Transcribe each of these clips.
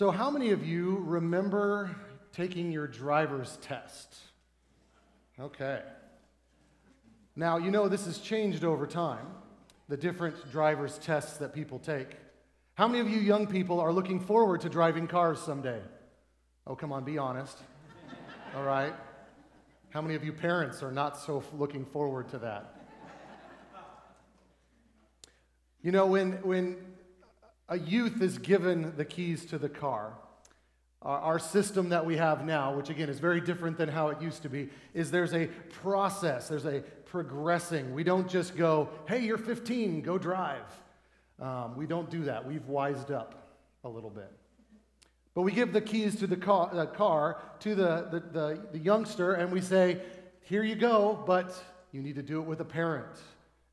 So, how many of you remember taking your driver's test? Okay. Now, you know this has changed over time, the different driver's tests that people take. How many of you young people are looking forward to driving cars someday? Oh, come on, be honest. All right. How many of you parents are not so looking forward to that? You know, when, when a youth is given the keys to the car, our system that we have now, which again is very different than how it used to be, is there's a process, there's a progressing. We don't just go, hey, you're 15, go drive. Um, we don't do that. We've wised up a little bit. But we give the keys to the car, uh, car to the, the, the, the youngster, and we say, here you go, but you need to do it with a parent.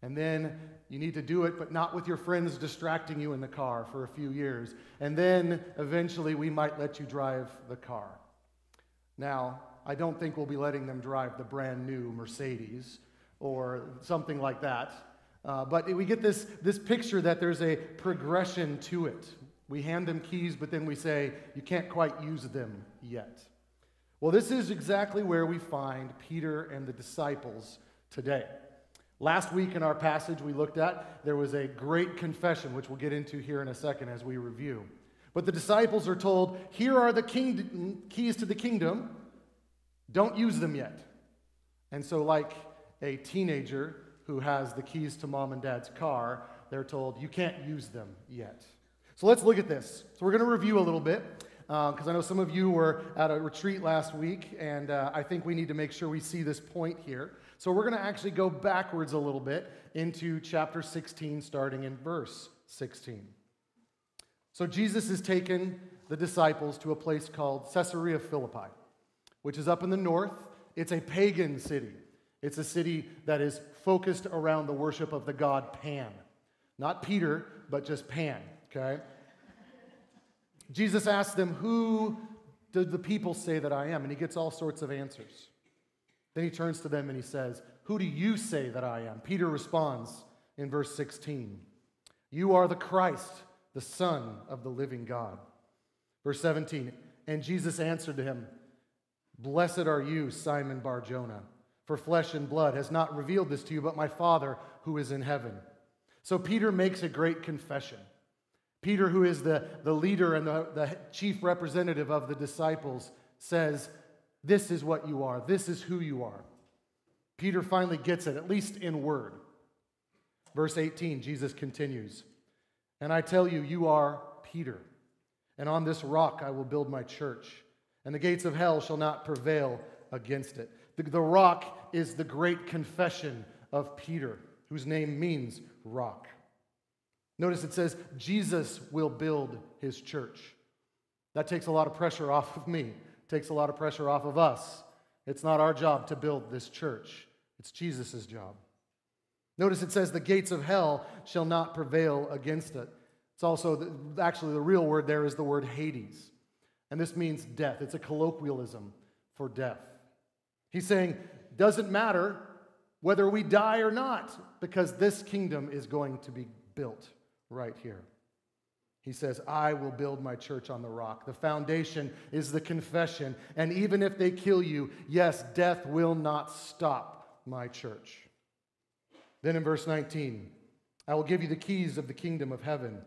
And then you need to do it, but not with your friends distracting you in the car for a few years. And then eventually we might let you drive the car. Now, I don't think we'll be letting them drive the brand new Mercedes or something like that. Uh, but we get this, this picture that there's a progression to it. We hand them keys, but then we say, you can't quite use them yet. Well, this is exactly where we find Peter and the disciples today. Last week in our passage we looked at, there was a great confession, which we'll get into here in a second as we review. But the disciples are told, Here are the king- keys to the kingdom. Don't use them yet. And so, like a teenager who has the keys to mom and dad's car, they're told, You can't use them yet. So let's look at this. So we're going to review a little bit because um, I know some of you were at a retreat last week, and uh, I think we need to make sure we see this point here. So we're going to actually go backwards a little bit into chapter 16, starting in verse 16. So Jesus has taken the disciples to a place called Caesarea Philippi, which is up in the north. It's a pagan city. It's a city that is focused around the worship of the god Pan. Not Peter, but just Pan, okay? Jesus asks them, Who do the people say that I am? And he gets all sorts of answers. Then he turns to them and he says, Who do you say that I am? Peter responds in verse 16, You are the Christ, the Son of the living God. Verse 17, and Jesus answered to him, Blessed are you, Simon Bar Jonah, for flesh and blood has not revealed this to you, but my Father who is in heaven. So Peter makes a great confession. Peter, who is the, the leader and the, the chief representative of the disciples, says, this is what you are. This is who you are. Peter finally gets it, at least in word. Verse 18, Jesus continues And I tell you, you are Peter, and on this rock I will build my church, and the gates of hell shall not prevail against it. The, the rock is the great confession of Peter, whose name means rock. Notice it says, Jesus will build his church. That takes a lot of pressure off of me takes a lot of pressure off of us. It's not our job to build this church, it's Jesus' job. Notice it says, the gates of hell shall not prevail against it. It's also, the, actually, the real word there is the word Hades. And this means death. It's a colloquialism for death. He's saying, doesn't matter whether we die or not, because this kingdom is going to be built right here. He says, I will build my church on the rock. The foundation is the confession. And even if they kill you, yes, death will not stop my church. Then in verse 19, I will give you the keys of the kingdom of heaven.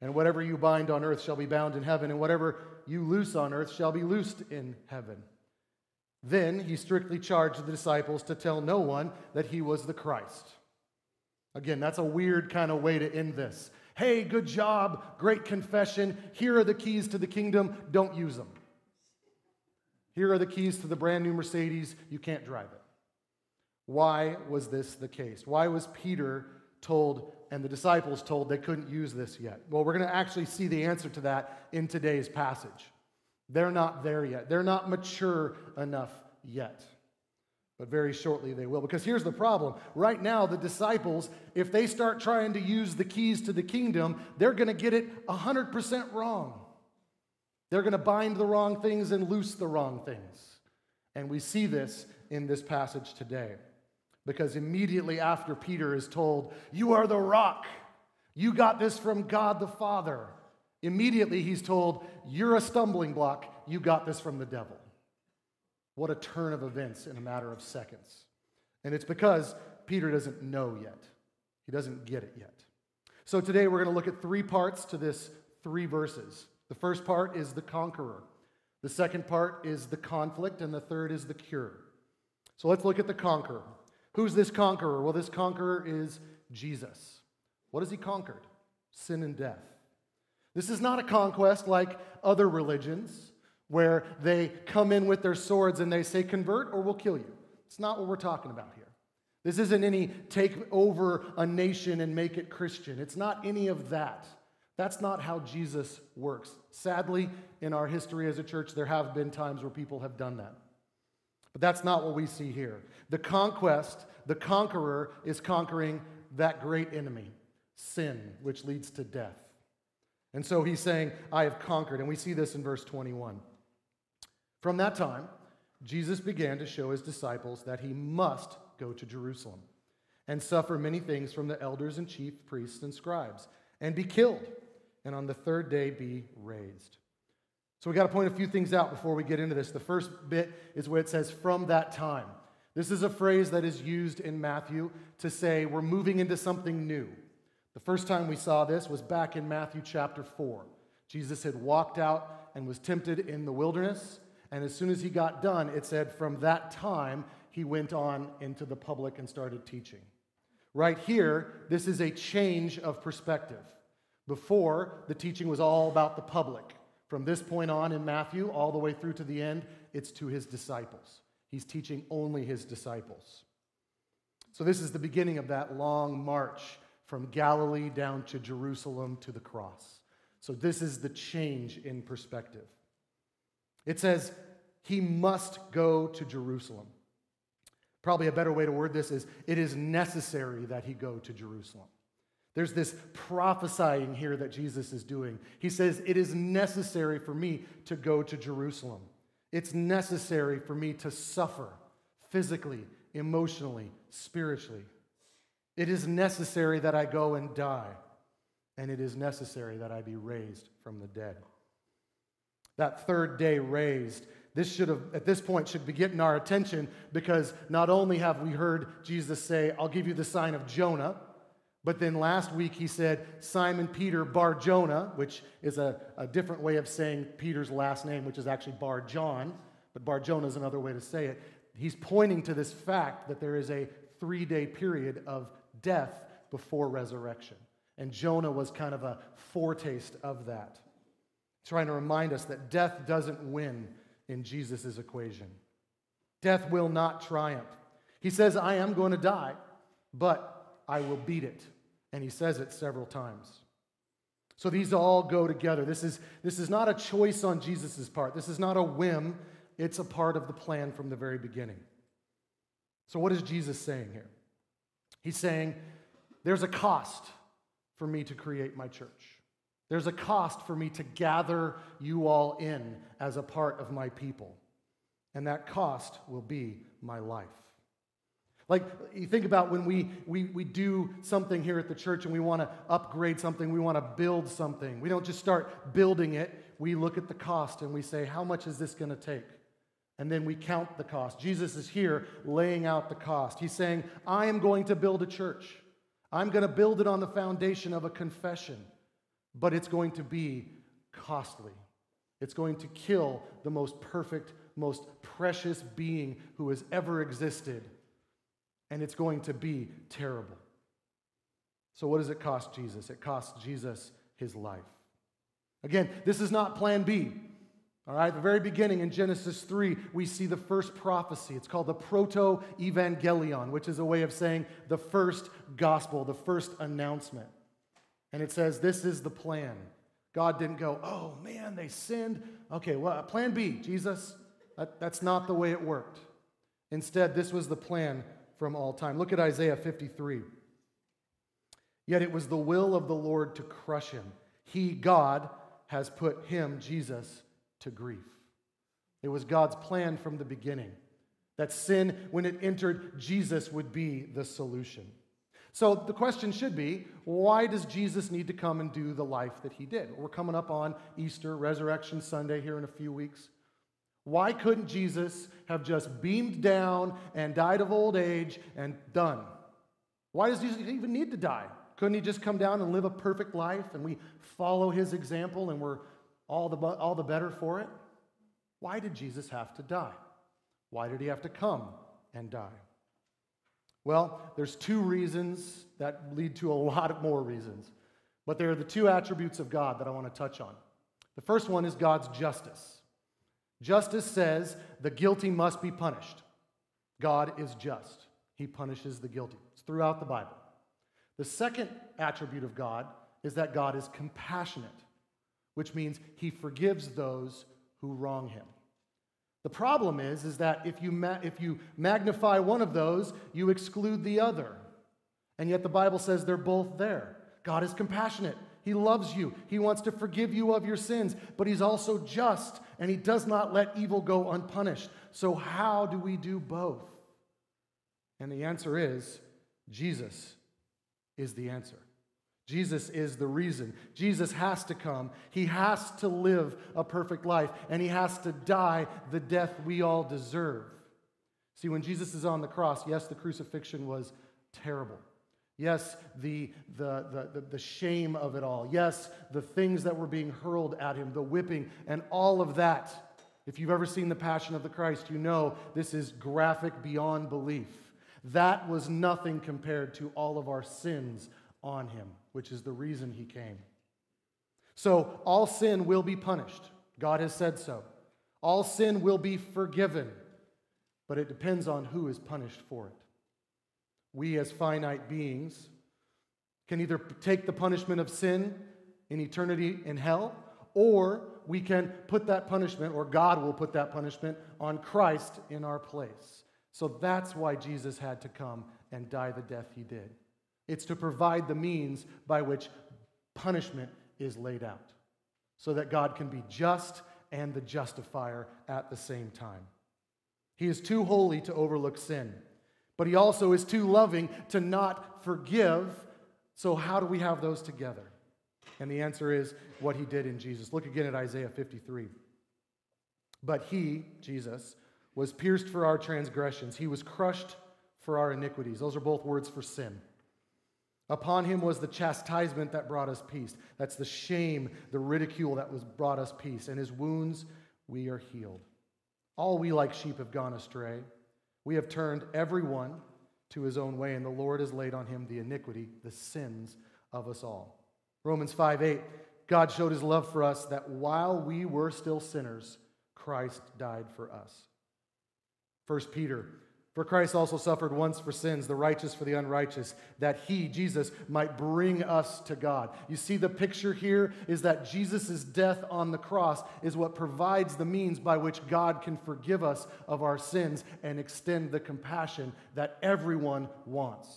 And whatever you bind on earth shall be bound in heaven, and whatever you loose on earth shall be loosed in heaven. Then he strictly charged the disciples to tell no one that he was the Christ. Again, that's a weird kind of way to end this. Hey, good job, great confession. Here are the keys to the kingdom. Don't use them. Here are the keys to the brand new Mercedes. You can't drive it. Why was this the case? Why was Peter told and the disciples told they couldn't use this yet? Well, we're going to actually see the answer to that in today's passage. They're not there yet, they're not mature enough yet. But very shortly they will. Because here's the problem. Right now, the disciples, if they start trying to use the keys to the kingdom, they're going to get it 100% wrong. They're going to bind the wrong things and loose the wrong things. And we see this in this passage today. Because immediately after Peter is told, You are the rock, you got this from God the Father. Immediately, he's told, You're a stumbling block. You got this from the devil. What a turn of events in a matter of seconds. And it's because Peter doesn't know yet, he doesn't get it yet. So today, we're going to look at three parts to this three verses. The first part is the conqueror, the second part is the conflict, and the third is the cure. So let's look at the conqueror. Who's this conqueror? Well, this conqueror is Jesus. What has he conquered? Sin and death. This is not a conquest like other religions where they come in with their swords and they say, convert or we'll kill you. It's not what we're talking about here. This isn't any take over a nation and make it Christian. It's not any of that. That's not how Jesus works. Sadly, in our history as a church, there have been times where people have done that. But that's not what we see here. The conquest, the conqueror, is conquering that great enemy, sin, which leads to death. And so he's saying, I have conquered. And we see this in verse 21. From that time, Jesus began to show his disciples that he must go to Jerusalem and suffer many things from the elders and chief priests and scribes and be killed, and on the third day be raised. So we got to point a few things out before we get into this. The first bit is where it says, from that time. This is a phrase that is used in Matthew to say we're moving into something new. The first time we saw this was back in Matthew chapter 4. Jesus had walked out and was tempted in the wilderness. And as soon as he got done, it said, from that time, he went on into the public and started teaching. Right here, this is a change of perspective. Before, the teaching was all about the public. From this point on in Matthew, all the way through to the end, it's to his disciples. He's teaching only his disciples. So, this is the beginning of that long march from Galilee down to Jerusalem to the cross. So, this is the change in perspective. It says, He must go to Jerusalem. Probably a better way to word this is, It is necessary that He go to Jerusalem. There's this prophesying here that Jesus is doing. He says, It is necessary for me to go to Jerusalem. It's necessary for me to suffer physically, emotionally, spiritually. It is necessary that I go and die, and it is necessary that I be raised from the dead. That third day raised, this should have, at this point, should be getting our attention because not only have we heard Jesus say, I'll give you the sign of Jonah, but then last week he said Simon Peter Bar Jonah, which is a, a different way of saying Peter's last name, which is actually Bar John, but Bar Jonah is another way to say it. He's pointing to this fact that there is a three day period of death before resurrection. And Jonah was kind of a foretaste of that, trying to remind us that death doesn't win in Jesus' equation. Death will not triumph. He says, I am going to die, but I will beat it. And he says it several times. So these all go together. This is, this is not a choice on Jesus' part. This is not a whim. It's a part of the plan from the very beginning. So, what is Jesus saying here? He's saying, There's a cost for me to create my church. There's a cost for me to gather you all in as a part of my people. And that cost will be my life. Like, you think about when we, we, we do something here at the church and we want to upgrade something, we want to build something. We don't just start building it, we look at the cost and we say, How much is this going to take? And then we count the cost. Jesus is here laying out the cost. He's saying, I am going to build a church. I'm going to build it on the foundation of a confession, but it's going to be costly. It's going to kill the most perfect, most precious being who has ever existed, and it's going to be terrible. So, what does it cost Jesus? It costs Jesus his life. Again, this is not plan B. All right, the very beginning in Genesis 3, we see the first prophecy. It's called the Proto Evangelion, which is a way of saying the first gospel, the first announcement. And it says, This is the plan. God didn't go, Oh man, they sinned. Okay, well, plan B, Jesus. That, that's not the way it worked. Instead, this was the plan from all time. Look at Isaiah 53. Yet it was the will of the Lord to crush him. He, God, has put him, Jesus, to grief. It was God's plan from the beginning that sin, when it entered, Jesus would be the solution. So the question should be why does Jesus need to come and do the life that he did? We're coming up on Easter, Resurrection Sunday here in a few weeks. Why couldn't Jesus have just beamed down and died of old age and done? Why does Jesus even need to die? Couldn't he just come down and live a perfect life and we follow his example and we're all the, all the better for it? Why did Jesus have to die? Why did he have to come and die? Well, there's two reasons that lead to a lot more reasons. But they're the two attributes of God that I want to touch on. The first one is God's justice. Justice says the guilty must be punished. God is just. He punishes the guilty. It's throughout the Bible. The second attribute of God is that God is compassionate, which means he forgives those who wrong him. The problem is, is that if you, ma- if you magnify one of those, you exclude the other. And yet the Bible says they're both there. God is compassionate. He loves you. He wants to forgive you of your sins, but He's also just, and He does not let evil go unpunished. So, how do we do both? And the answer is Jesus is the answer. Jesus is the reason. Jesus has to come. He has to live a perfect life, and he has to die the death we all deserve. See, when Jesus is on the cross, yes, the crucifixion was terrible. Yes, the, the, the, the, shame of it all. Yes, the things that were being hurled at him, the whipping, and all of that. If you've ever seen The Passion of the Christ, you know this is graphic beyond belief. That was nothing compared to all of our sins on him which is the reason he came. So, all sin will be punished. God has said so. All sin will be forgiven, but it depends on who is punished for it. We, as finite beings, can either take the punishment of sin in eternity in hell, or we can put that punishment, or God will put that punishment on Christ in our place. So that's why Jesus had to come and die the death he did. It's to provide the means by which punishment is laid out so that God can be just and the justifier at the same time. He is too holy to overlook sin, but he also is too loving to not forgive. So, how do we have those together? And the answer is what he did in Jesus. Look again at Isaiah 53. But he, Jesus, was pierced for our transgressions, he was crushed for our iniquities. Those are both words for sin. Upon him was the chastisement that brought us peace. That's the shame, the ridicule that was brought us peace. And his wounds we are healed. All we like sheep have gone astray. We have turned everyone to his own way, and the Lord has laid on him the iniquity, the sins of us all. Romans 5 8, God showed his love for us that while we were still sinners, Christ died for us. 1 Peter for Christ also suffered once for sins, the righteous for the unrighteous, that he, Jesus, might bring us to God. You see, the picture here is that Jesus' death on the cross is what provides the means by which God can forgive us of our sins and extend the compassion that everyone wants.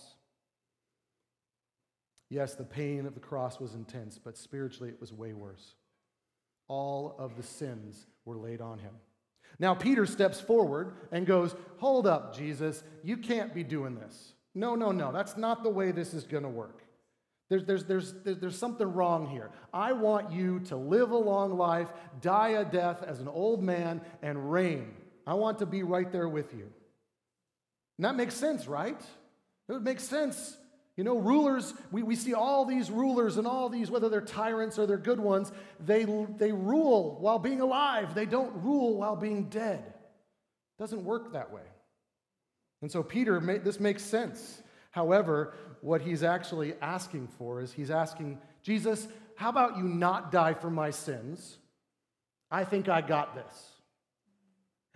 Yes, the pain of the cross was intense, but spiritually it was way worse. All of the sins were laid on him. Now, Peter steps forward and goes, Hold up, Jesus, you can't be doing this. No, no, no, that's not the way this is going to work. There's, there's, there's, there's something wrong here. I want you to live a long life, die a death as an old man, and reign. I want to be right there with you. And that makes sense, right? It would make sense you know, rulers, we, we see all these rulers and all these, whether they're tyrants or they're good ones, they, they rule while being alive. They don't rule while being dead. It doesn't work that way. And so, Peter, this makes sense. However, what he's actually asking for is he's asking, Jesus, how about you not die for my sins? I think I got this.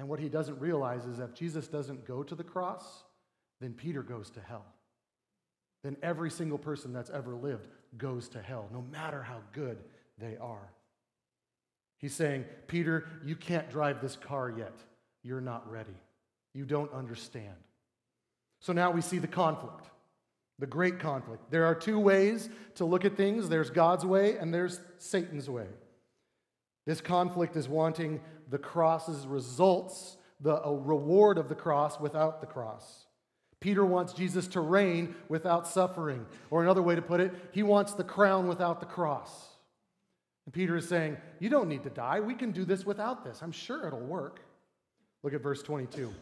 And what he doesn't realize is that if Jesus doesn't go to the cross, then Peter goes to hell then every single person that's ever lived goes to hell, no matter how good they are. He's saying, Peter, you can't drive this car yet. You're not ready. You don't understand. So now we see the conflict, the great conflict. There are two ways to look at things there's God's way and there's Satan's way. This conflict is wanting the cross's results, the uh, reward of the cross without the cross. Peter wants Jesus to reign without suffering. Or another way to put it, he wants the crown without the cross. And Peter is saying, You don't need to die. We can do this without this. I'm sure it'll work. Look at verse 22.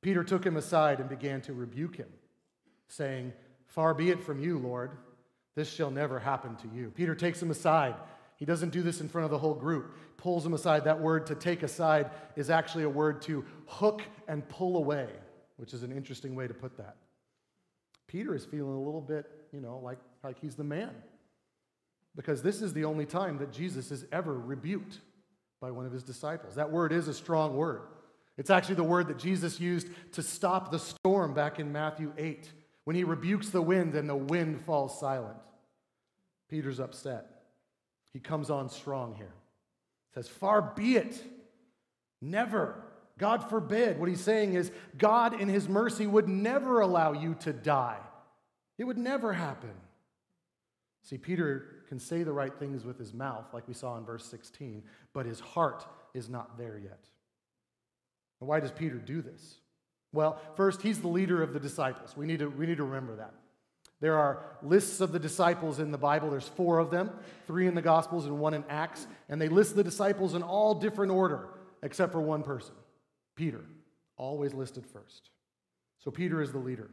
Peter took him aside and began to rebuke him, saying, Far be it from you, Lord. This shall never happen to you. Peter takes him aside. He doesn't do this in front of the whole group. Pulls him aside. That word to take aside is actually a word to hook and pull away, which is an interesting way to put that. Peter is feeling a little bit, you know, like, like he's the man. Because this is the only time that Jesus is ever rebuked by one of his disciples. That word is a strong word. It's actually the word that Jesus used to stop the storm back in Matthew 8 when he rebukes the wind and the wind falls silent. Peter's upset. He comes on strong here. Says, Far be it. Never. God forbid. What he's saying is, God in his mercy would never allow you to die. It would never happen. See, Peter can say the right things with his mouth, like we saw in verse 16, but his heart is not there yet. And why does Peter do this? Well, first, he's the leader of the disciples. We need to, we need to remember that. There are lists of the disciples in the Bible. There's four of them, three in the Gospels and one in Acts. And they list the disciples in all different order, except for one person Peter, always listed first. So Peter is the leader.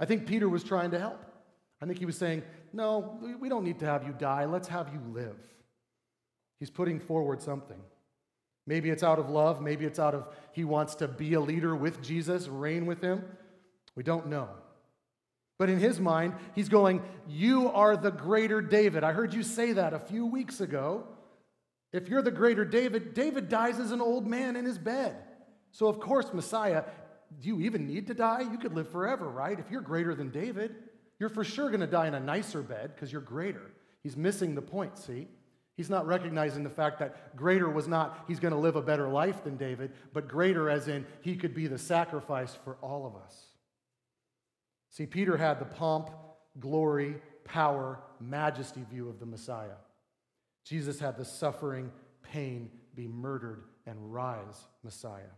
I think Peter was trying to help. I think he was saying, No, we don't need to have you die. Let's have you live. He's putting forward something. Maybe it's out of love. Maybe it's out of he wants to be a leader with Jesus, reign with him. We don't know. But in his mind, he's going, You are the greater David. I heard you say that a few weeks ago. If you're the greater David, David dies as an old man in his bed. So, of course, Messiah, do you even need to die? You could live forever, right? If you're greater than David, you're for sure going to die in a nicer bed because you're greater. He's missing the point, see? He's not recognizing the fact that greater was not he's going to live a better life than David, but greater as in he could be the sacrifice for all of us. See, Peter had the pomp, glory, power, majesty view of the Messiah. Jesus had the suffering, pain, be murdered, and rise Messiah.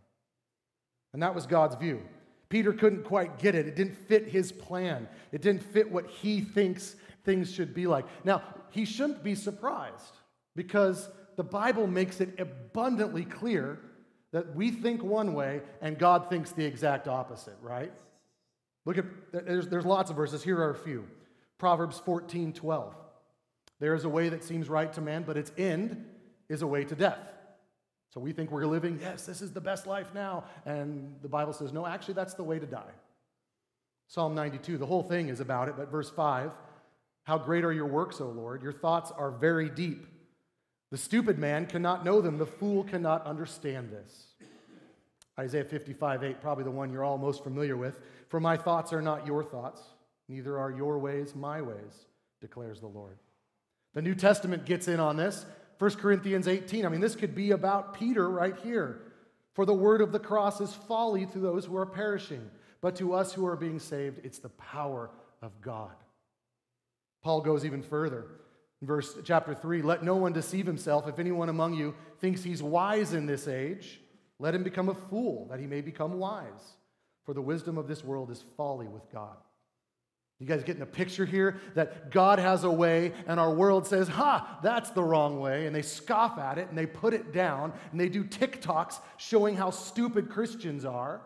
And that was God's view. Peter couldn't quite get it. It didn't fit his plan, it didn't fit what he thinks things should be like. Now, he shouldn't be surprised because the Bible makes it abundantly clear that we think one way and God thinks the exact opposite, right? Look at, there's, there's lots of verses. Here are a few Proverbs 14 12. There is a way that seems right to man, but its end is a way to death. So we think we're living, yes, this is the best life now. And the Bible says, no, actually, that's the way to die. Psalm 92, the whole thing is about it, but verse 5 How great are your works, O Lord! Your thoughts are very deep. The stupid man cannot know them, the fool cannot understand this. Isaiah 55 8, probably the one you're all most familiar with. For my thoughts are not your thoughts, neither are your ways my ways, declares the Lord. The New Testament gets in on this. 1 Corinthians 18. I mean, this could be about Peter right here. For the word of the cross is folly to those who are perishing, but to us who are being saved, it's the power of God. Paul goes even further. In verse chapter 3, let no one deceive himself. If anyone among you thinks he's wise in this age, let him become a fool, that he may become wise. For the wisdom of this world is folly with God. You guys getting a picture here that God has a way and our world says, ha, that's the wrong way. And they scoff at it and they put it down and they do TikToks showing how stupid Christians are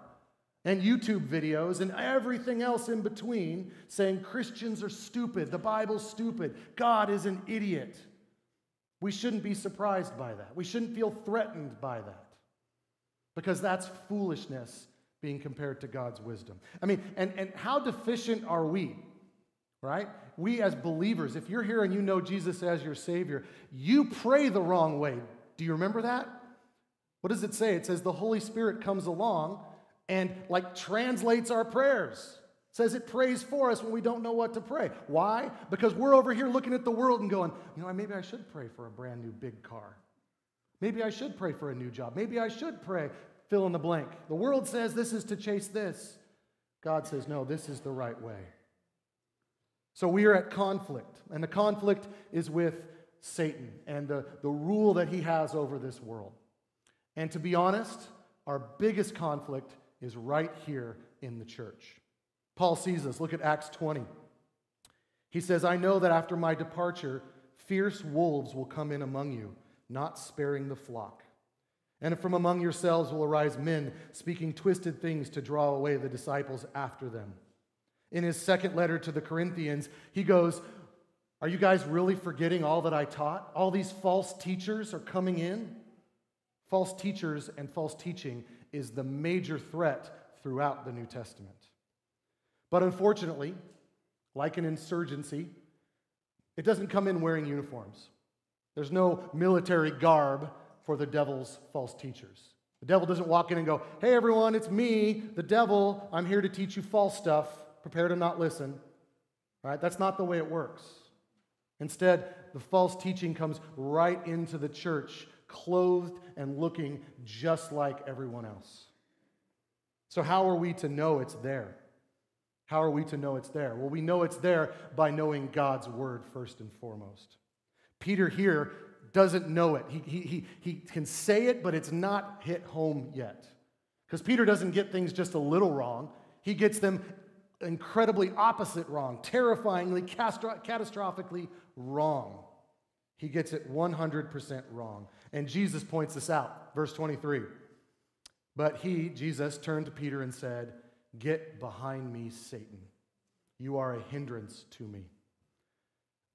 and YouTube videos and everything else in between saying Christians are stupid, the Bible's stupid, God is an idiot. We shouldn't be surprised by that. We shouldn't feel threatened by that because that's foolishness being compared to God's wisdom. I mean, and, and how deficient are we, right? We as believers, if you're here and you know Jesus as your Savior, you pray the wrong way. Do you remember that? What does it say? It says the Holy Spirit comes along and like translates our prayers. It says it prays for us when we don't know what to pray. Why? Because we're over here looking at the world and going, you know, maybe I should pray for a brand new big car. Maybe I should pray for a new job. Maybe I should pray fill in the blank. The world says this is to chase this. God says, no, this is the right way. So we are at conflict, and the conflict is with Satan and the, the rule that he has over this world. And to be honest, our biggest conflict is right here in the church. Paul sees this. Look at Acts 20. He says, I know that after my departure, fierce wolves will come in among you, not sparing the flock. And from among yourselves will arise men speaking twisted things to draw away the disciples after them. In his second letter to the Corinthians, he goes, Are you guys really forgetting all that I taught? All these false teachers are coming in. False teachers and false teaching is the major threat throughout the New Testament. But unfortunately, like an insurgency, it doesn't come in wearing uniforms. There's no military garb for the devil's false teachers. The devil doesn't walk in and go, Hey everyone, it's me, the devil. I'm here to teach you false stuff. Prepare to not listen. Right? That's not the way it works. Instead, the false teaching comes right into the church, clothed and looking just like everyone else. So, how are we to know it's there? How are we to know it's there? Well, we know it's there by knowing God's word first and foremost. Peter here doesn't know it. He, he, he, he can say it, but it's not hit home yet. Because Peter doesn't get things just a little wrong, he gets them incredibly opposite wrong, terrifyingly, catastrophically wrong. He gets it 100% wrong. And Jesus points this out. Verse 23. But he, Jesus, turned to Peter and said, Get behind me, Satan. You are a hindrance to me.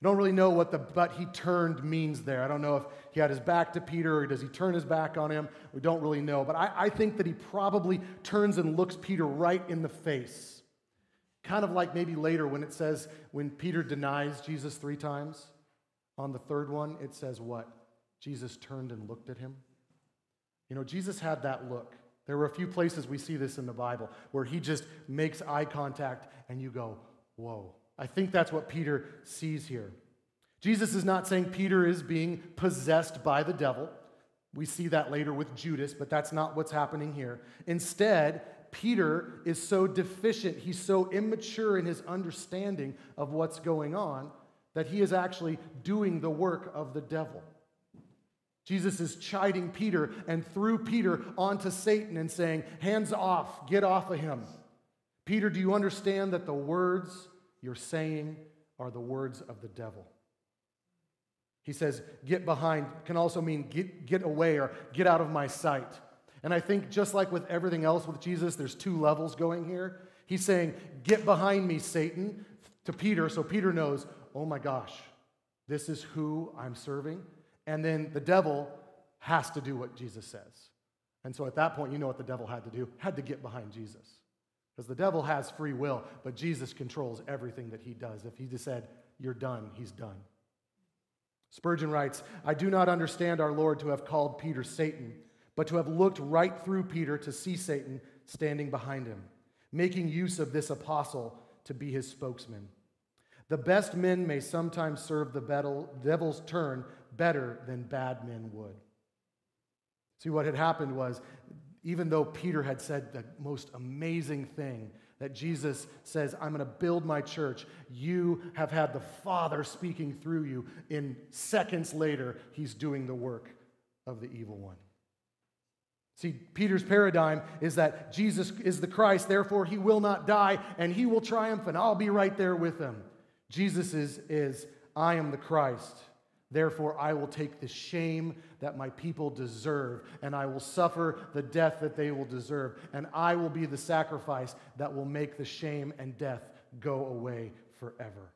I don't really know what the but he turned means there. I don't know if he had his back to Peter or does he turn his back on him. We don't really know. But I, I think that he probably turns and looks Peter right in the face. Kind of like maybe later when it says, when Peter denies Jesus three times, on the third one, it says what? Jesus turned and looked at him. You know, Jesus had that look. There were a few places we see this in the Bible where he just makes eye contact and you go, whoa. I think that's what Peter sees here. Jesus is not saying Peter is being possessed by the devil. We see that later with Judas, but that's not what's happening here. Instead, Peter is so deficient, he's so immature in his understanding of what's going on that he is actually doing the work of the devil. Jesus is chiding Peter and through Peter onto Satan and saying, Hands off, get off of him. Peter, do you understand that the words you're saying are the words of the devil? He says, Get behind can also mean get, get away or get out of my sight. And I think just like with everything else with Jesus, there's two levels going here. He's saying, Get behind me, Satan, to Peter, so Peter knows, Oh my gosh, this is who I'm serving. And then the devil has to do what Jesus says. And so at that point, you know what the devil had to do? Had to get behind Jesus. Because the devil has free will, but Jesus controls everything that he does. If he just said, You're done, he's done. Spurgeon writes, I do not understand our Lord to have called Peter Satan, but to have looked right through Peter to see Satan standing behind him, making use of this apostle to be his spokesman. The best men may sometimes serve the devil's turn better than bad men would. See, what had happened was, even though Peter had said the most amazing thing that Jesus says, I'm going to build my church, you have had the Father speaking through you. In seconds later, he's doing the work of the evil one. See, Peter's paradigm is that Jesus is the Christ, therefore he will not die and he will triumph and I'll be right there with him. Jesus is, is I am the Christ. Therefore, I will take the shame that my people deserve, and I will suffer the death that they will deserve, and I will be the sacrifice that will make the shame and death go away forever.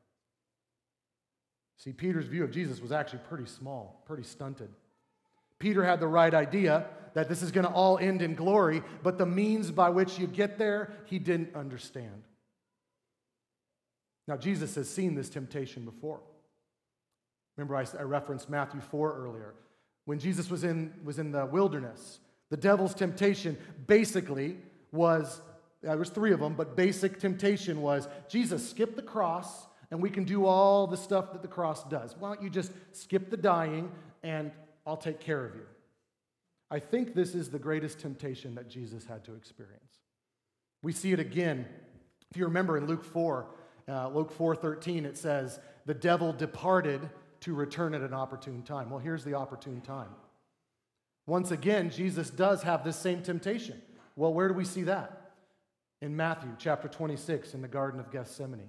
See, Peter's view of Jesus was actually pretty small, pretty stunted. Peter had the right idea that this is going to all end in glory, but the means by which you get there, he didn't understand. Now, Jesus has seen this temptation before. Remember, I, I referenced Matthew 4 earlier. When Jesus was in, was in the wilderness, the devil's temptation basically was there was three of them, but basic temptation was Jesus, skip the cross, and we can do all the stuff that the cross does. Why don't you just skip the dying, and I'll take care of you? I think this is the greatest temptation that Jesus had to experience. We see it again. If you remember in Luke 4, uh, Luke 4:13, it says, "The devil departed to return at an opportune time. Well, here's the opportune time. Once again, Jesus does have this same temptation. Well, where do we see that? In Matthew chapter 26, in the Garden of Gethsemane,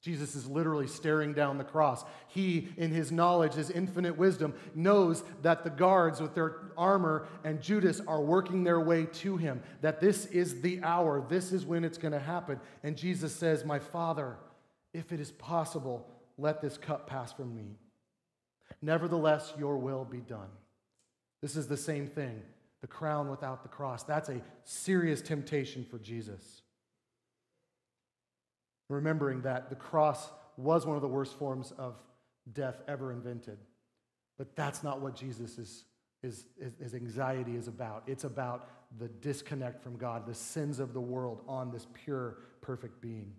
Jesus is literally staring down the cross. He, in his knowledge, his infinite wisdom, knows that the guards with their armor and Judas are working their way to him, that this is the hour, this is when it's going to happen. And Jesus says, My Father, if it is possible, let this cup pass from me. Nevertheless, your will be done. This is the same thing the crown without the cross. That's a serious temptation for Jesus remembering that the cross was one of the worst forms of death ever invented. But that's not what Jesus is, is, is, anxiety is about. It's about the disconnect from God, the sins of the world on this pure, perfect being.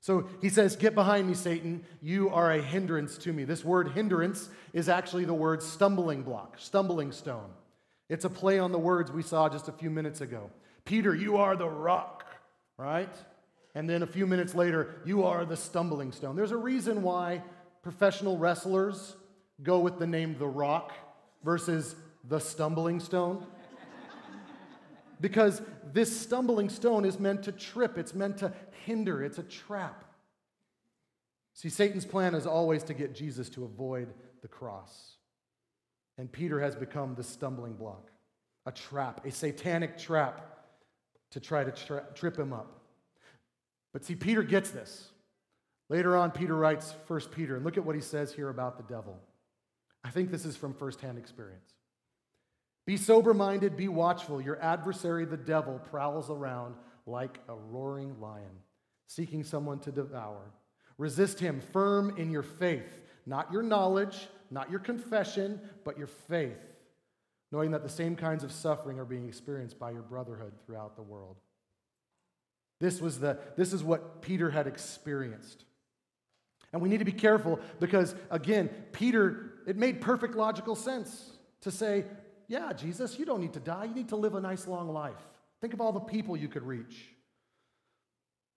So he says, Get behind me, Satan. You are a hindrance to me. This word hindrance is actually the word stumbling block, stumbling stone. It's a play on the words we saw just a few minutes ago. Peter, you are the rock, right? And then a few minutes later, you are the stumbling stone. There's a reason why professional wrestlers go with the name The Rock versus the stumbling stone. Because this stumbling stone is meant to trip, it's meant to hinder, it's a trap. See, Satan's plan is always to get Jesus to avoid the cross. And Peter has become the stumbling block, a trap, a satanic trap to try to tra- trip him up. But see, Peter gets this. Later on, Peter writes 1 Peter, and look at what he says here about the devil. I think this is from firsthand experience. Be sober minded, be watchful. Your adversary, the devil, prowls around like a roaring lion, seeking someone to devour. Resist him firm in your faith, not your knowledge, not your confession, but your faith, knowing that the same kinds of suffering are being experienced by your brotherhood throughout the world. This, was the, this is what Peter had experienced. And we need to be careful because, again, Peter, it made perfect logical sense to say, yeah, Jesus, you don't need to die. You need to live a nice long life. Think of all the people you could reach.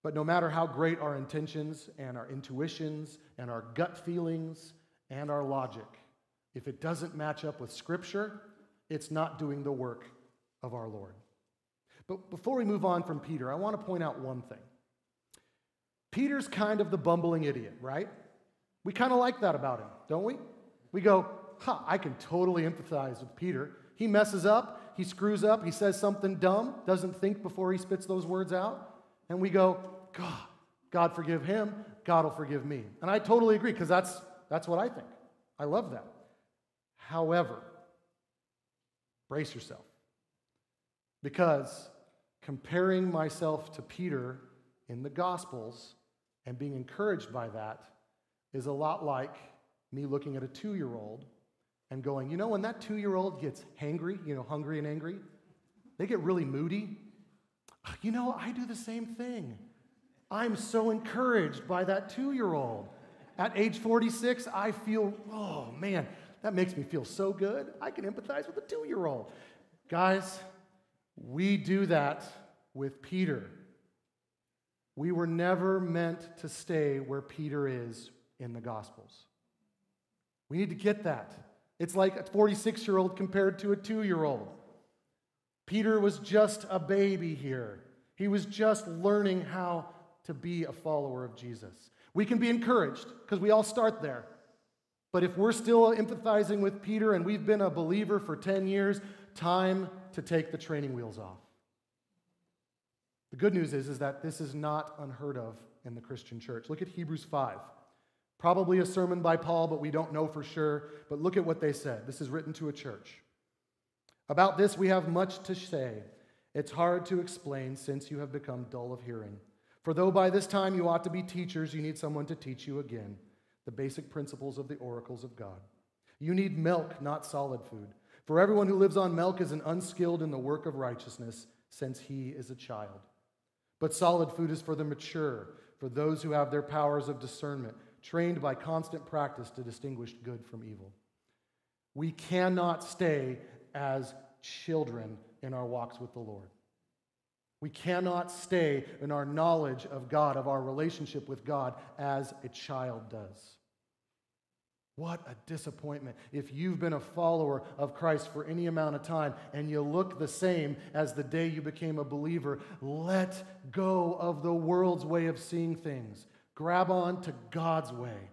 But no matter how great our intentions and our intuitions and our gut feelings and our logic, if it doesn't match up with Scripture, it's not doing the work of our Lord. But before we move on from Peter, I want to point out one thing. Peter's kind of the bumbling idiot, right? We kind of like that about him, don't we? We go, huh, I can totally empathize with Peter. He messes up, he screws up, he says something dumb, doesn't think before he spits those words out. And we go, God, God forgive him, God will forgive me. And I totally agree because that's, that's what I think. I love that. However, brace yourself because comparing myself to Peter in the Gospels and being encouraged by that is a lot like me looking at a two year old and going, you know, when that two year old gets hangry, you know, hungry and angry, they get really moody. You know, I do the same thing. I'm so encouraged by that two year old. At age 46, I feel, oh man, that makes me feel so good. I can empathize with a two year old. Guys, we do that with Peter. We were never meant to stay where Peter is in the Gospels. We need to get that. It's like a 46 year old compared to a two year old. Peter was just a baby here, he was just learning how to be a follower of Jesus. We can be encouraged because we all start there. But if we're still empathizing with Peter and we've been a believer for 10 years, time to take the training wheels off. The good news is, is that this is not unheard of in the Christian church. Look at Hebrews 5. Probably a sermon by Paul, but we don't know for sure. But look at what they said. This is written to a church. About this, we have much to say. It's hard to explain since you have become dull of hearing. For though by this time you ought to be teachers, you need someone to teach you again the basic principles of the oracles of God. You need milk, not solid food. For everyone who lives on milk is an unskilled in the work of righteousness, since he is a child. But solid food is for the mature, for those who have their powers of discernment, trained by constant practice to distinguish good from evil. We cannot stay as children in our walks with the Lord. We cannot stay in our knowledge of God, of our relationship with God, as a child does. What a disappointment. If you've been a follower of Christ for any amount of time and you look the same as the day you became a believer, let go of the world's way of seeing things. Grab on to God's way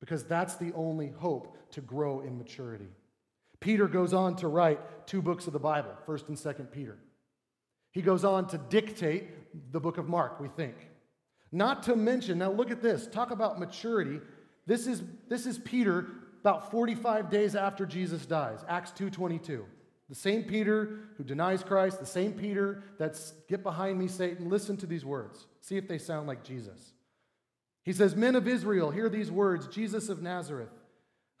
because that's the only hope to grow in maturity. Peter goes on to write two books of the Bible, 1st and 2nd Peter. He goes on to dictate the book of Mark, we think. Not to mention, now look at this, talk about maturity. This is, this is Peter about 45 days after Jesus dies, Acts 2.22. The same Peter who denies Christ, the same Peter that's, get behind me, Satan. Listen to these words. See if they sound like Jesus. He says, Men of Israel, hear these words Jesus of Nazareth,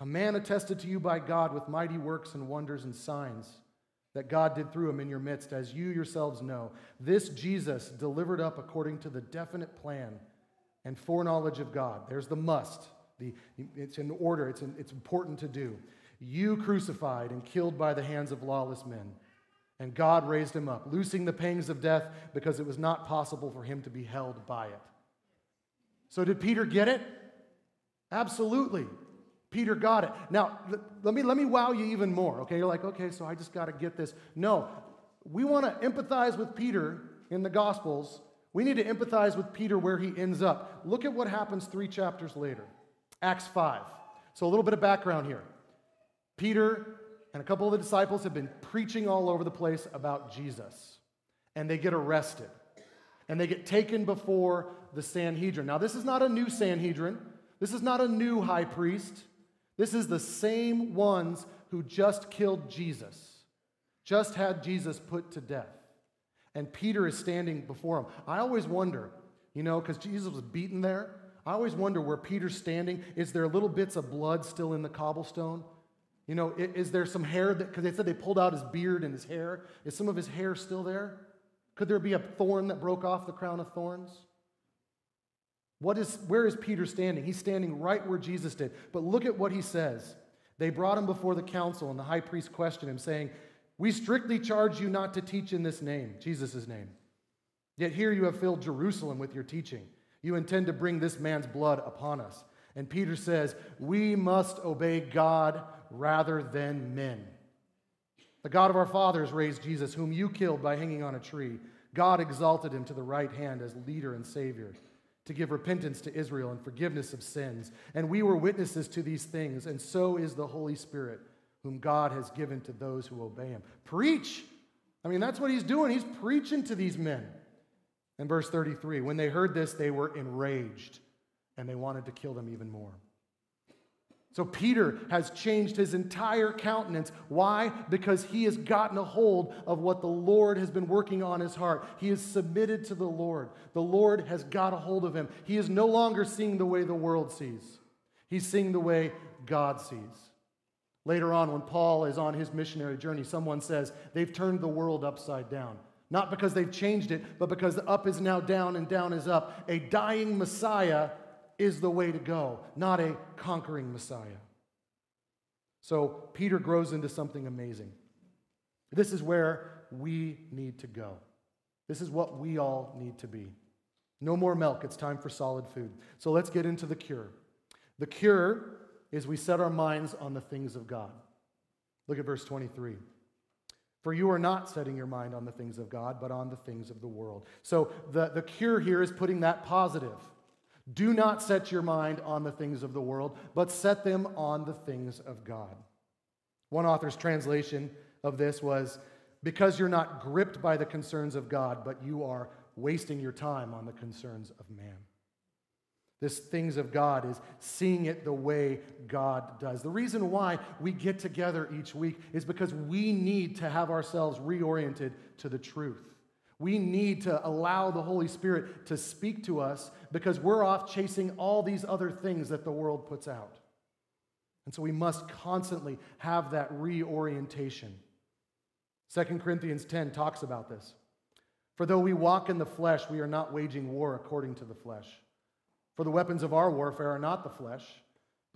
a man attested to you by God with mighty works and wonders and signs that God did through him in your midst, as you yourselves know. This Jesus delivered up according to the definite plan and foreknowledge of God. There's the must. The, it's in order, it's, in, it's important to do. You crucified and killed by the hands of lawless men. And God raised him up, loosing the pangs of death because it was not possible for him to be held by it. So, did Peter get it? Absolutely. Peter got it. Now, let me, let me wow you even more, okay? You're like, okay, so I just got to get this. No, we want to empathize with Peter in the Gospels. We need to empathize with Peter where he ends up. Look at what happens three chapters later Acts 5. So, a little bit of background here. Peter and a couple of the disciples have been preaching all over the place about Jesus, and they get arrested, and they get taken before the Sanhedrin. Now, this is not a new Sanhedrin, this is not a new high priest. This is the same ones who just killed Jesus, just had Jesus put to death. And Peter is standing before him. I always wonder, you know, because Jesus was beaten there. I always wonder where Peter's standing. Is there little bits of blood still in the cobblestone? You know, is there some hair that, because they said they pulled out his beard and his hair. Is some of his hair still there? Could there be a thorn that broke off the crown of thorns? What is, where is Peter standing? He's standing right where Jesus did. But look at what he says. They brought him before the council, and the high priest questioned him, saying, We strictly charge you not to teach in this name, Jesus' name. Yet here you have filled Jerusalem with your teaching. You intend to bring this man's blood upon us. And Peter says, We must obey God rather than men. The God of our fathers raised Jesus, whom you killed by hanging on a tree. God exalted him to the right hand as leader and savior to give repentance to Israel and forgiveness of sins. And we were witnesses to these things, and so is the Holy Spirit, whom God has given to those who obey him. Preach! I mean, that's what he's doing. He's preaching to these men. In verse 33, when they heard this, they were enraged and they wanted to kill them even more. So Peter has changed his entire countenance. Why? Because he has gotten a hold of what the Lord has been working on his heart. He is submitted to the Lord. The Lord has got a hold of him. He is no longer seeing the way the world sees, he's seeing the way God sees. Later on, when Paul is on his missionary journey, someone says they've turned the world upside down. Not because they've changed it, but because up is now down and down is up. A dying Messiah is the way to go, not a conquering Messiah. So Peter grows into something amazing. This is where we need to go. This is what we all need to be. No more milk, it's time for solid food. So let's get into the cure. The cure is we set our minds on the things of God. Look at verse 23. For you are not setting your mind on the things of God, but on the things of the world. So the, the cure here is putting that positive. Do not set your mind on the things of the world, but set them on the things of God. One author's translation of this was because you're not gripped by the concerns of God, but you are wasting your time on the concerns of man. This things of God is seeing it the way God does. The reason why we get together each week is because we need to have ourselves reoriented to the truth. We need to allow the Holy Spirit to speak to us because we're off chasing all these other things that the world puts out. And so we must constantly have that reorientation. 2 Corinthians 10 talks about this. For though we walk in the flesh, we are not waging war according to the flesh. For the weapons of our warfare are not the flesh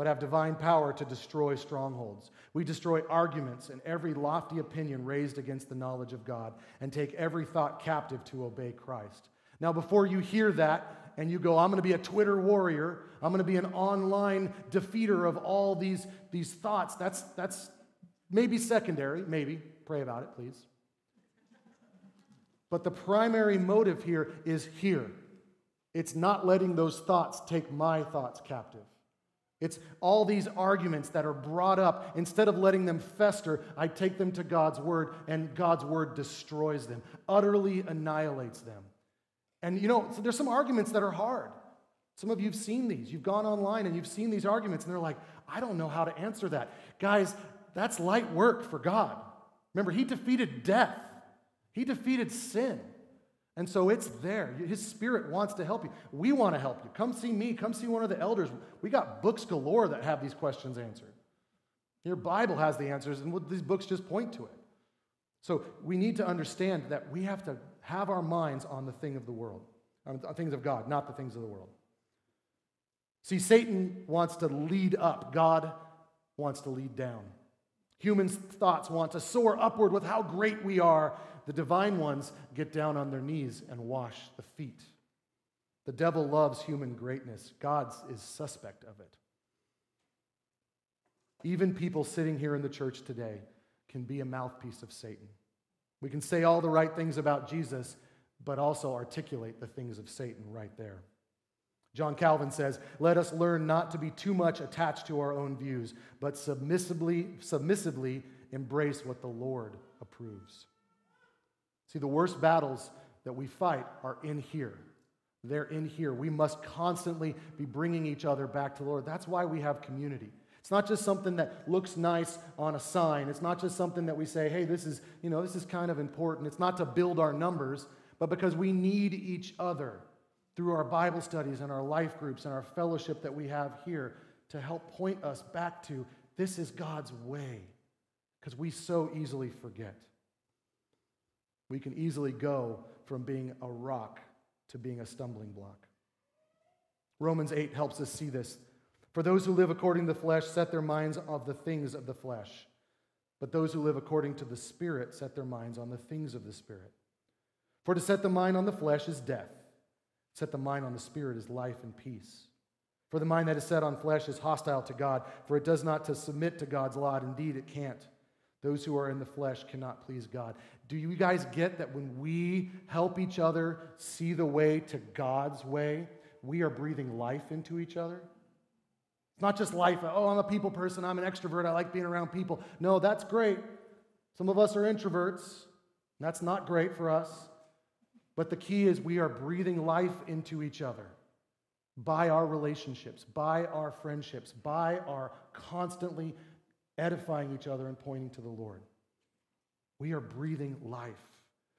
but have divine power to destroy strongholds. We destroy arguments and every lofty opinion raised against the knowledge of God, and take every thought captive to obey Christ. Now, before you hear that and you go, I'm going to be a Twitter warrior, I'm going to be an online defeater of all these, these thoughts, that's, that's maybe secondary, maybe. Pray about it, please. But the primary motive here is here. It's not letting those thoughts take my thoughts captive. It's all these arguments that are brought up. Instead of letting them fester, I take them to God's word, and God's word destroys them, utterly annihilates them. And you know, so there's some arguments that are hard. Some of you have seen these. You've gone online and you've seen these arguments, and they're like, I don't know how to answer that. Guys, that's light work for God. Remember, He defeated death, He defeated sin. And so it's there. His spirit wants to help you. We want to help you. Come see me. Come see one of the elders. We got books galore that have these questions answered. Your Bible has the answers, and these books just point to it. So we need to understand that we have to have our minds on the thing of the world, on things of God, not the things of the world. See, Satan wants to lead up, God wants to lead down. Humans' thoughts want to soar upward with how great we are, the divine ones get down on their knees and wash the feet. The devil loves human greatness. God is suspect of it. Even people sitting here in the church today can be a mouthpiece of Satan. We can say all the right things about Jesus, but also articulate the things of Satan right there. John Calvin says, Let us learn not to be too much attached to our own views, but submissively, submissively embrace what the Lord approves. See, the worst battles that we fight are in here. They're in here. We must constantly be bringing each other back to the Lord. That's why we have community. It's not just something that looks nice on a sign. It's not just something that we say, hey, this is, you know, this is kind of important. It's not to build our numbers, but because we need each other through our Bible studies and our life groups and our fellowship that we have here to help point us back to this is God's way, because we so easily forget. We can easily go from being a rock to being a stumbling block. Romans 8 helps us see this. For those who live according to the flesh set their minds on the things of the flesh, but those who live according to the Spirit set their minds on the things of the Spirit. For to set the mind on the flesh is death, set the mind on the Spirit is life and peace. For the mind that is set on flesh is hostile to God, for it does not to submit to God's law. Indeed, it can't. Those who are in the flesh cannot please God. Do you guys get that when we help each other see the way to God's way, we are breathing life into each other? It's not just life, oh, I'm a people person, I'm an extrovert, I like being around people. No, that's great. Some of us are introverts, that's not great for us. But the key is we are breathing life into each other by our relationships, by our friendships, by our constantly edifying each other and pointing to the Lord. We are breathing life.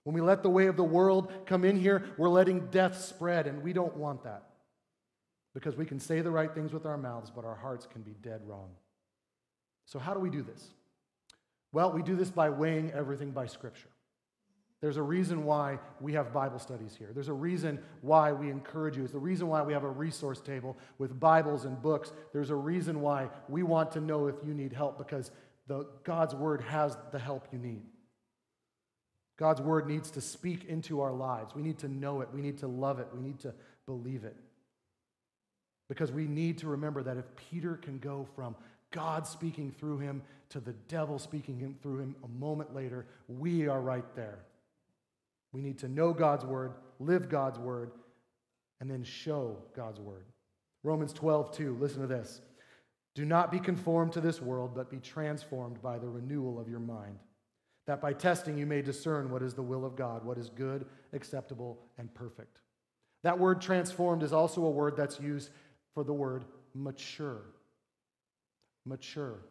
When we let the way of the world come in here, we're letting death spread, and we don't want that. Because we can say the right things with our mouths, but our hearts can be dead wrong. So, how do we do this? Well, we do this by weighing everything by Scripture. There's a reason why we have Bible studies here. There's a reason why we encourage you. It's the reason why we have a resource table with Bibles and books. There's a reason why we want to know if you need help because the, God's Word has the help you need. God's Word needs to speak into our lives. We need to know it. We need to love it. We need to believe it. Because we need to remember that if Peter can go from God speaking through him to the devil speaking through him a moment later, we are right there. We need to know God's word, live God's word, and then show God's word. Romans 12, 2, listen to this. Do not be conformed to this world, but be transformed by the renewal of your mind, that by testing you may discern what is the will of God, what is good, acceptable, and perfect. That word transformed is also a word that's used for the word mature. Mature.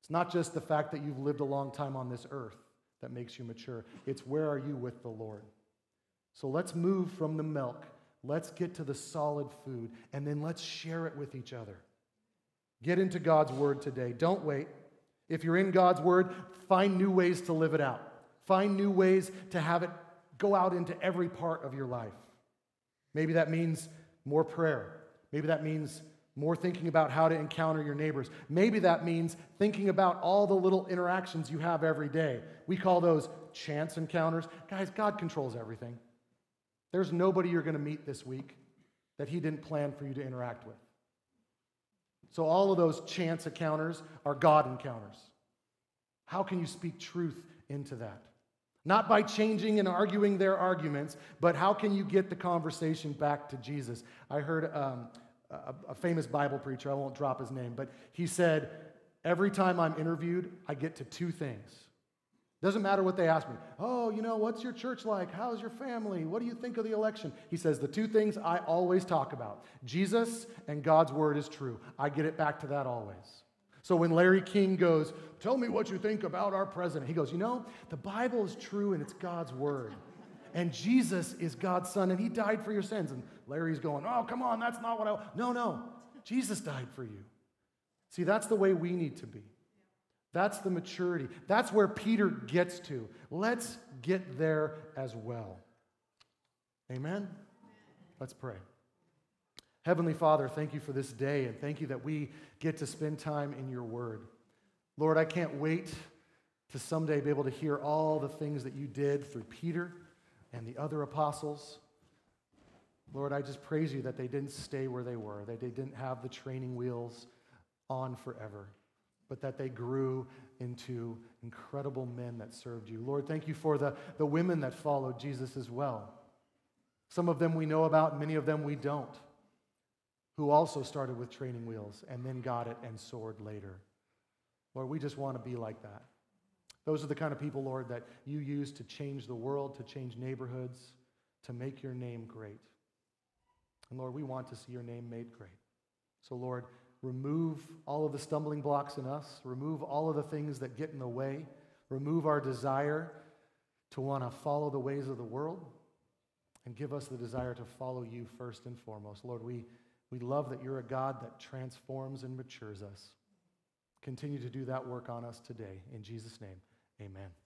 It's not just the fact that you've lived a long time on this earth that makes you mature. It's where are you with the Lord? So let's move from the milk. Let's get to the solid food, and then let's share it with each other. Get into God's word today. Don't wait. If you're in God's word, find new ways to live it out. Find new ways to have it go out into every part of your life. Maybe that means more prayer. Maybe that means more thinking about how to encounter your neighbors. Maybe that means thinking about all the little interactions you have every day. We call those chance encounters. Guys, God controls everything. There's nobody you're going to meet this week that he didn't plan for you to interact with. So all of those chance encounters are God encounters. How can you speak truth into that? Not by changing and arguing their arguments, but how can you get the conversation back to Jesus? I heard um, a, a famous Bible preacher, I won't drop his name, but he said, Every time I'm interviewed, I get to two things. Doesn't matter what they ask me. Oh, you know, what's your church like? How's your family? What do you think of the election? He says, The two things I always talk about Jesus and God's word is true. I get it back to that always. So when Larry King goes, Tell me what you think about our president, he goes, You know, the Bible is true and it's God's word. And Jesus is God's son and he died for your sins. And Larry's going, Oh, come on, that's not what I. No, no. Jesus died for you. See, that's the way we need to be. That's the maturity. That's where Peter gets to. Let's get there as well. Amen? Let's pray. Heavenly Father, thank you for this day and thank you that we get to spend time in your word. Lord, I can't wait to someday be able to hear all the things that you did through Peter and the other apostles. Lord, I just praise you that they didn't stay where they were, that they didn't have the training wheels on forever but that they grew into incredible men that served you. Lord, thank you for the, the women that followed Jesus as well. Some of them we know about, many of them we don't, who also started with training wheels and then got it and soared later. Lord, we just want to be like that. Those are the kind of people, Lord, that you use to change the world, to change neighborhoods, to make your name great. And Lord, we want to see your name made great. So, Lord, Remove all of the stumbling blocks in us. Remove all of the things that get in the way. Remove our desire to want to follow the ways of the world. And give us the desire to follow you first and foremost. Lord, we, we love that you're a God that transforms and matures us. Continue to do that work on us today. In Jesus' name, amen.